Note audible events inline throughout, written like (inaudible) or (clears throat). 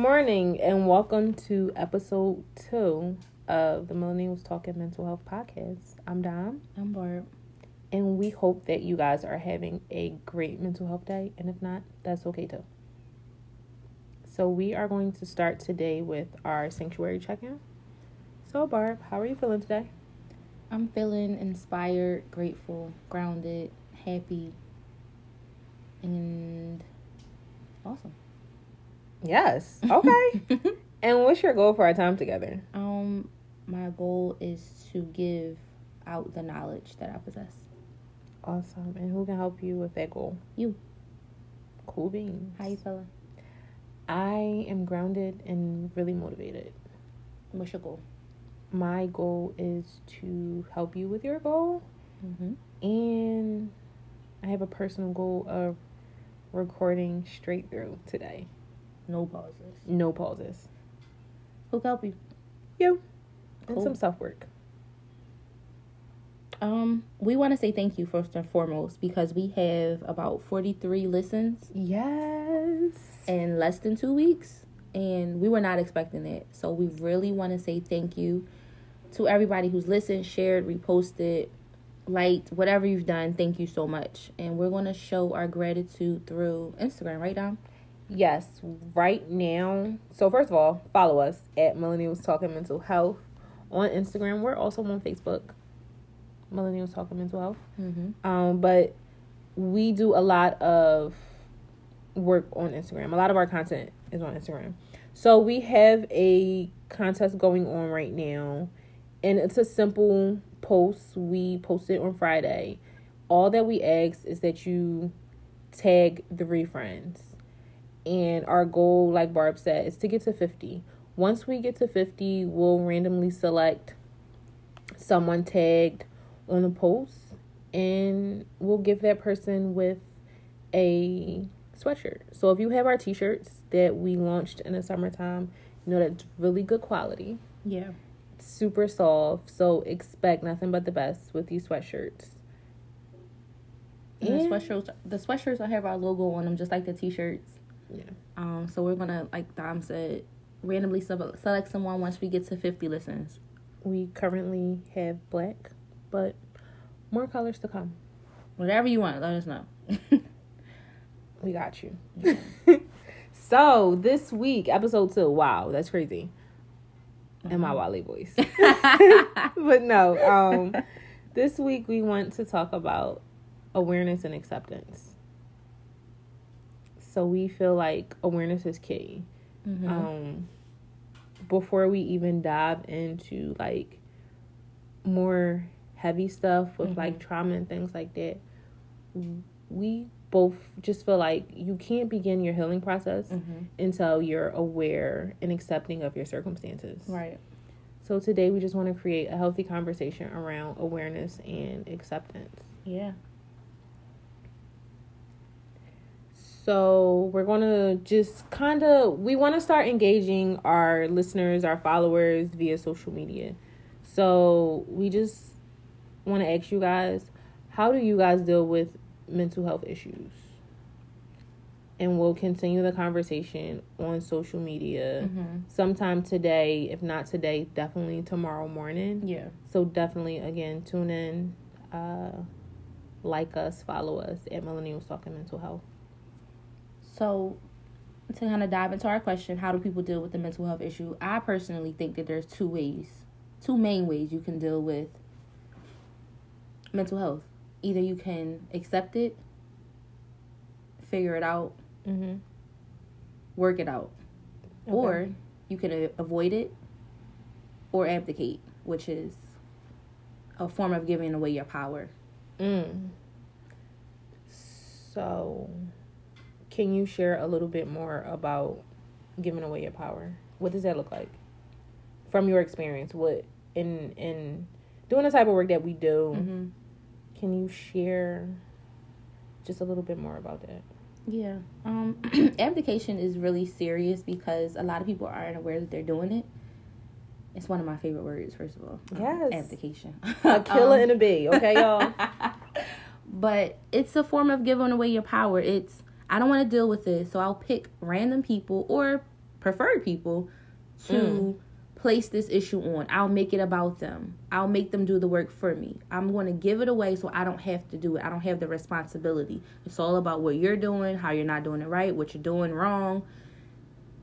morning and welcome to episode two of the Millennials Talking Mental Health Podcast. I'm Dom. I'm Barb. And we hope that you guys are having a great mental health day. And if not, that's okay too. So, we are going to start today with our sanctuary check in. So, Barb, how are you feeling today? I'm feeling inspired, grateful, grounded, happy, and awesome. Yes. (laughs) Okay. and what's your goal for our time together? Um, my goal is to give out the knowledge that I possess. Awesome. And who can help you with that goal? You. Cool beans. How you feeling? I am grounded and really motivated. What's your goal? My goal is to help you with your goal. Mm-hmm. And I have a personal goal of recording straight through today. No pauses. No pauses. Who help you? You. And some self work. Um, we want to say thank you first and foremost because we have about 43 listens Yes. in less than two weeks, and we were not expecting it. So we really want to say thank you to everybody who's listened, shared, reposted, liked, whatever you've done. Thank you so much, and we're gonna show our gratitude through Instagram, right, Dom? Yes, right now. So first of all, follow us at Millennials Talking Mental Health on Instagram. We're also on Facebook. Millennials Talking Mental Health. Mm-hmm. Um, but we do a lot of work on Instagram. A lot of our content is on Instagram. So we have a contest going on right now, and it's a simple post. We posted on Friday. All that we ask is that you tag three friends. And our goal, like Barb said, is to get to 50. Once we get to 50, we'll randomly select someone tagged on the post and we'll give that person with a sweatshirt. So if you have our t-shirts that we launched in the summertime, you know that's really good quality, Yeah. super soft. So expect nothing but the best with these sweatshirts. And the sweatshirts, the sweatshirts will have our logo on them, just like the t-shirts. Yeah. Um, so we're gonna, like Dom said, randomly sub- select someone once we get to 50 listens. We currently have black, but more colors to come. Whatever you want, let us know. (laughs) We got you. (laughs) (laughs) so this week, episode two. Wow, that's crazy. In my Wally voice. but no, um, this week we want to talk about awareness and acceptance. So we feel like awareness is key. Mhm. Um, before we even dive into like more heavy stuff with like trauma and things like that, we both just feel like you can't begin your healing process Mhm. until you're aware and accepting of your circumstances. Right. So today we just want to create a healthy conversation around awareness and acceptance. Yeah. So we're going to just kind of we want to start engaging our listeners, our followers via social media. So we just want to ask you guys, how do you guys deal with mental health issues? And we'll continue the conversation on social media Mhm. sometime today. If not today, definitely tomorrow morning. Yeah. So definitely again tune in, uh, like us, follow us at Millennials Talking Mental Health. So, to kind of dive into our question, how do people deal with the mental health issue? I personally think that there's two ways, two main ways you can deal with mental health. Either you can accept it, figure it out, Mm-hmm. work it out, or you can avoid it or abdicate, which is a form of giving away your power. Mm. So, can you share a little bit more about giving away your power? What does that look like from your experience? What in in doing the type of work that we do? Mm-hmm. Can you share just a little bit more about that? Yeah. Um, (clears throat) abdication is really serious because a lot of people aren't aware that they're doing it. It's one of my favorite words, first of all. Um, Yes. abdication. (laughs) A killer Um, and a bee, okay, y'all. (laughs) but it's a form of giving away your power. It's I don't want to deal with this, so I'll pick random people or preferred people to Mm. place this issue on. I'll make it about them. I'll make them do the work for me. I'm going to give it away so I don't have to do it. I don't have the responsibility. It's all about what you're doing, how you're not doing it right, what you're doing wrong.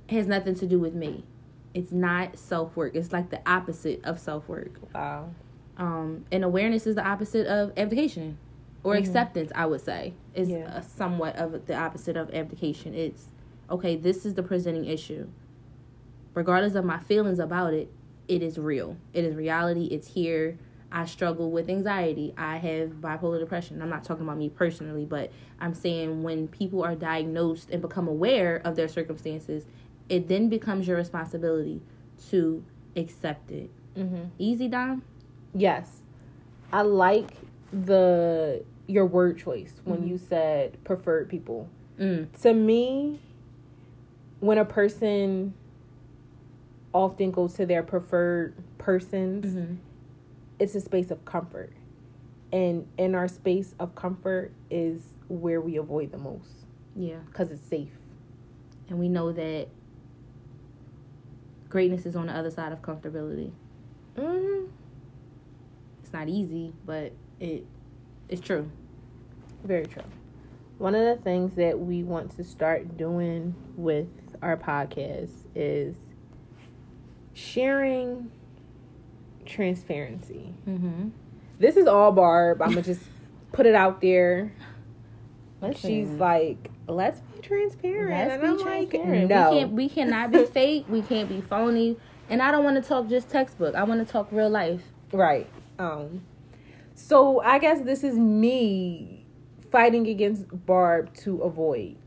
It has nothing to do with me. It's not self work. It's like the opposite of self work. Wow. Um, and awareness is the opposite of abdication or Mhm. acceptance, I would say, is Yeah. somewhat of the opposite of abdication. It's okay, this is the presenting issue. Regardless of my feelings about it, it is real. It is reality. It's here. I struggle with anxiety. I have bipolar depression. I'm not talking about me personally, but I'm saying when people are diagnosed and become aware of their circumstances, it then becomes your responsibility to accept it. Mm-hmm. Easy, Dom? Yes, I like the your word choice when Mhm. you said preferred people. Mm. To me, when a person often goes to their preferred persons, Mm-hmm. it's a space of comfort. And in our space of comfort is where we avoid the most Yeah. because it's safe. And we know that greatness is on the other side of comfortability. Mm-hmm. Not easy, but it it's true. Very true. One of the things that we want to start doing with our podcast is sharing transparency. Mm-hmm. This is all Barb. I'm gonna just (laughs) put it out there. Listen. She's like, let's be transparent. Let's and be I'm transparent. like, no. We can't we cannot be (laughs) fake. We can't be phony. And I don't want to talk just textbook. I want to talk real life. Right. Um so I guess this is me fighting against Barb to avoid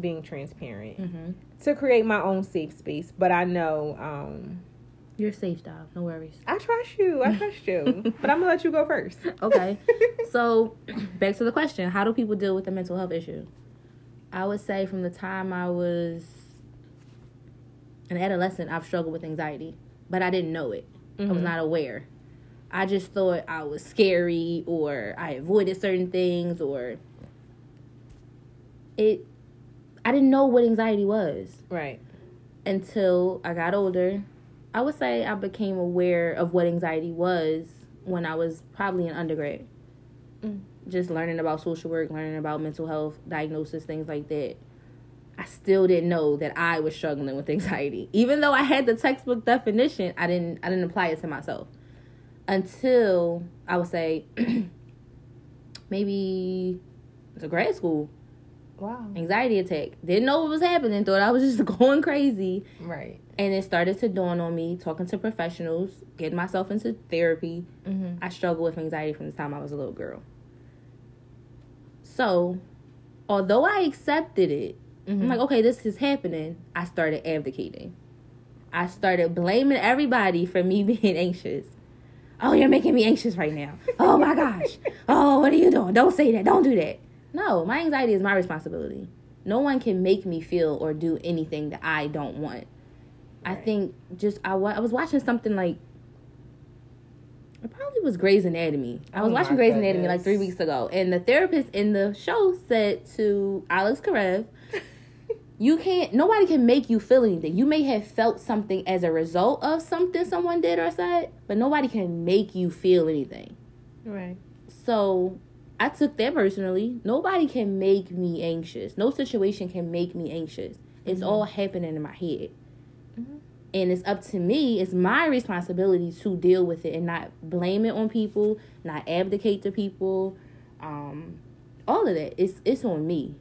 being transparent. Mm-hmm. To create my own safe space. But I know um You're safe, dog. No worries. I trust you. I trust you. (laughs) but I'm gonna let you go first. Okay. (laughs) so back to the question: How do people deal with a mental health issue? I would say from the time I was an adolescent, I've struggled with anxiety, but I didn't know it. I was Mhm. not aware. I just thought I was scary or I avoided certain things or it I didn't know what anxiety was Right. until I got older. I would say I became aware of what anxiety was when I was probably in undergrad. Mm. Just learning about social work, learning about mental health, diagnosis, things like that. I still didn't know that I was struggling with anxiety. Even though I had the textbook definition, I didn't I didn't apply it to myself. Until I would say (clears throat) maybe to grad school. Wow. Anxiety attack. Didn't know what was happening, thought I was just (laughs) going crazy. Right. And it started to dawn on me, talking to professionals, getting myself into therapy. Mm-hmm. I struggled with anxiety from the time I was a little girl. So, although I accepted it, Mm-hmm. I'm like, okay, this is happening. I started abdicating. I started blaming everybody for me (laughs) being anxious. Oh, you're making me anxious right now. Oh my gosh. Oh, what are you doing? Don't say that. Don't do that. No, my anxiety is my responsibility. No one can make me feel or do anything that I don't want. I think just I, wa- I was watching something like it probably was Grey's Anatomy. I was Oh watching Grey's Anatomy like three weeks ago, and the therapist in the show said to Alex Karev, "You can't. Nobody can make you feel anything. You may have felt something as a result of something someone did or said, but nobody can make you feel anything." Right. So I took that personally. Nobody can make me anxious. No situation can make me anxious. It's Mhm. all happening in my head. Mhm. And it's up to me, it's my responsibility to deal with it and not blame it on people, not abdicate to people. Um, all of that. It's it's on me.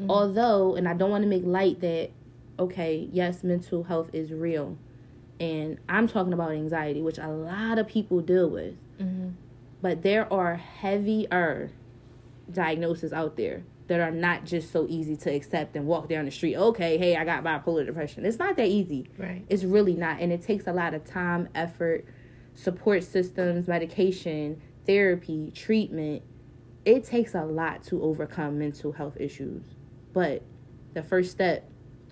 Mhm. Although, and I don't want to make light that, okay, yes, mental health is real. And I'm talking about anxiety, which a lot of people deal with Mm-hmm. but there are heavier diagnoses out there that are not just so easy to accept and walk down the street. Okay, hey, I got bipolar depression. It's not that easy. Right. It's really not. And it takes a lot of time, effort, support systems, medication, therapy, treatment. It takes a lot to overcome mental health issues. But the first step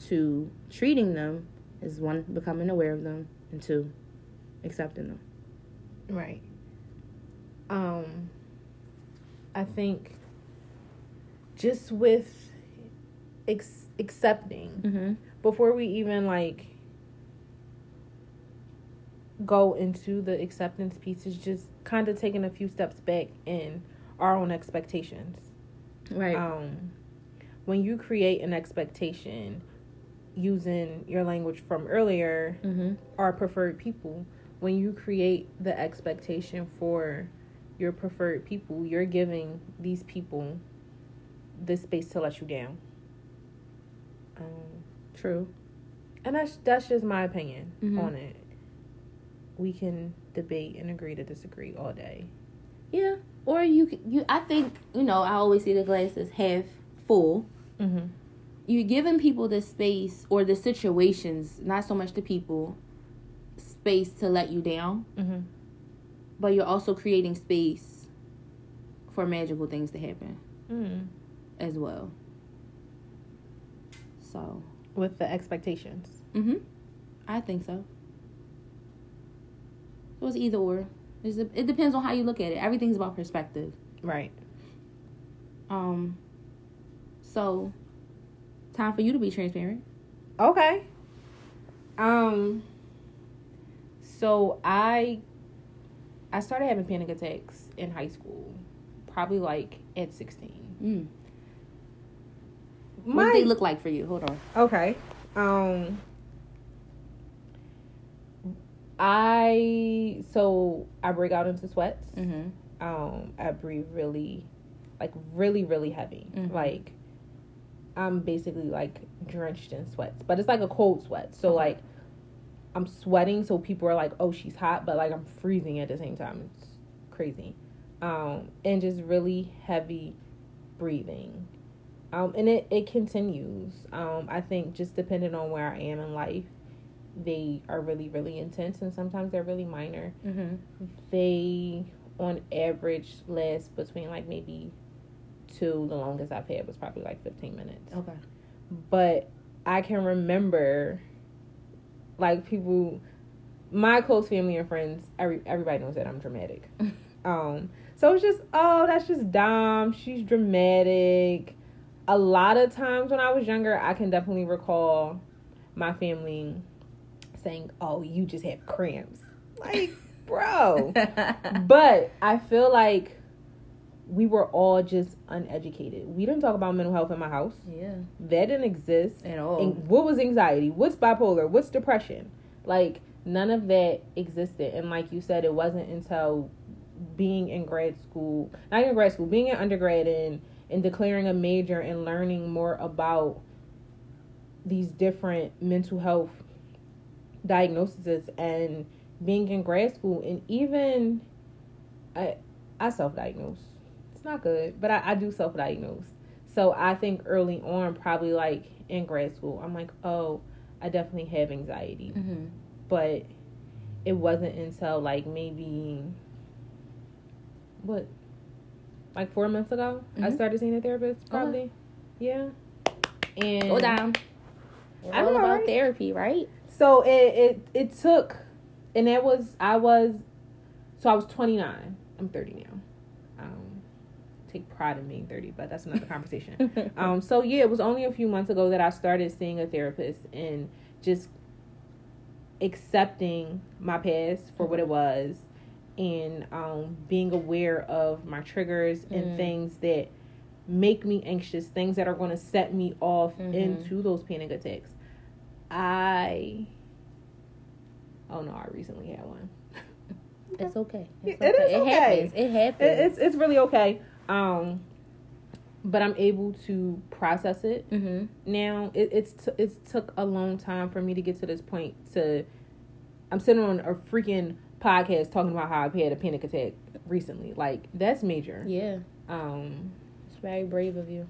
to treating them is one, becoming aware of them, and two, accepting them. Right. Um I think just with ex- accepting Mm-hmm. before we even like go into the acceptance piece is just kind of taking a few steps back in our own expectations. Right. Um, when you create an expectation using your language from earlier, mm-hmm. our preferred people, when you create the expectation for your preferred people, you're giving these people the space to let you down. Um, True. and that's that's just my opinion Mhm. on it. We can debate and agree to disagree all day. Yeah. Or you you I think, you know, I always see the glass as half full. Mm-hmm. You're giving people the space or the situations, not so much the people, space to let you down, Mm-hmm. but you're also creating space for magical things to happen Mm-hmm. as well. So, With the expectations. mhm. I think so. So it's either or. It's, it depends on how you look at it. Everything's about perspective. Right. Um. So, time for you to be transparent. Okay. Um so I I started having panic attacks in high school, probably like at 16. Mm. What did they look like for you? Hold on. Okay. Um I so I break out into sweats. Mm-hmm. Um I breathe really like really really heavy. Mhm. Like I'm basically like drenched in sweats, but it's like a cold sweat. So like I'm sweating so people are like, "Oh, she's hot," but like I'm freezing at the same time. It's crazy. Um and just really heavy breathing. Um, and it, it continues. Um, I think just depending on where I am in life, they are really, really intense and sometimes they're really minor. Mm-hmm. They, on average, last between like maybe two. The longest I've had was probably like 15 minutes. Okay. But I can remember, like, people, my close family and friends, every, everybody knows that I'm dramatic. (laughs) Um, so it's just, oh, that's just Dom. She's dramatic. A lot of times when I was younger, I can definitely recall my family saying, "Oh, you just have cramps." Like, bro. (laughs) but I feel like we were all just uneducated. We didn't talk about mental health in my house. yeah. That didn't exist. At all. And what was anxiety? What's bipolar? What's depression? Like none of that existed. And like you said, it wasn't until being in grad school, not even grad school, being in undergrad and and declaring a major and learning more about these different mental health diagnoses and being in grad school and even I I self diagnose. It's not good, but I, I do self diagnose. So I think early on, probably like in grad school, I'm like, oh, I definitely have anxiety. mm-hmm. But it wasn't until like maybe what, like four months ago, I Mhm. started seeing a therapist. Probably, yeah. And Go down. I all know, about right? therapy, right? So it it it took, and that was I was, so I was 29. I'm 30 now. Take pride in being 30, but that's another conversation. (laughs) um, so yeah, it was only a few months ago that I started seeing a therapist and just accepting my past for what it was, and um, being aware of my triggers and Mm. things that make me anxious, things that are going to set me off Mhm. into those panic attacks. I oh no, I recently had one. It's okay. (laughs) It's It is It okay. happens. It happens. It, it's it's really okay. Um, but I'm able to process it mm-hmm. now. It, it's t- it's took a long time for me to get to this point. To I'm sitting on a freaking podcast talking about how I've had a panic attack recently. Like that's major. Yeah. Um, It's very brave of you.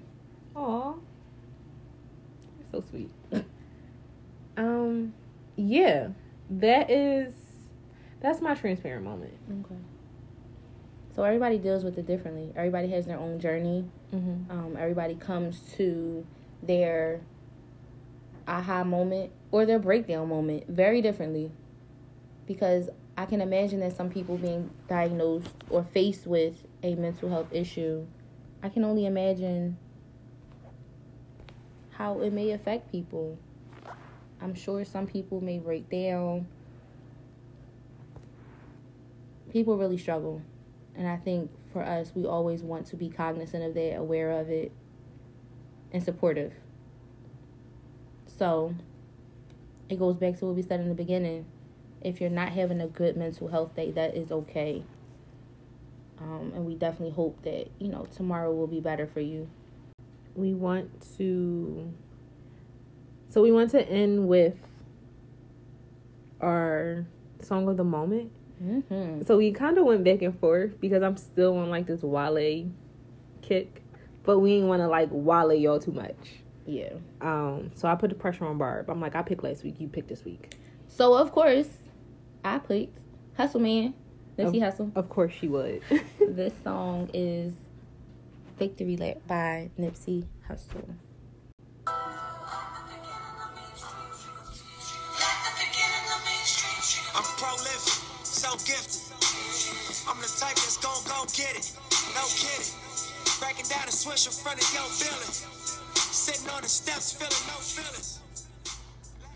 Aw. You're so sweet. (laughs) um, yeah, that is that's my transparent moment. Okay. So everybody deals with it differently. Everybody has their own journey. Mm-hmm. Um, everybody comes to their aha moment or their breakdown moment very differently. Because I can imagine that some people being diagnosed or faced with a mental health issue, I can only imagine how it may affect people. I'm sure some people may break down. people really struggle. And I think for us, we always want to be cognizant of that, aware of it, and supportive. So it goes back to what we said in the beginning. If you're not having a good mental health day, that is okay. Um, and we definitely hope that, you know, tomorrow will be better for you. We want to. So we want to end with our song of the moment. Mm-hmm. So we kind of went back and forth because I'm still on like this Wale kick, but we didn't want to like Wale y'all too much. Yeah. Um, so I put the pressure on Barb. I'm like, I picked last week, you picked this week. So, of course, I picked Hustle Man, Nipsey Hussle. Of course she would. (laughs) This song is Victory Lap by Nipsey Hussle. Get it. No kidding. Breaking down a switch in front of your building. Sitting on the steps, feeling no feelings.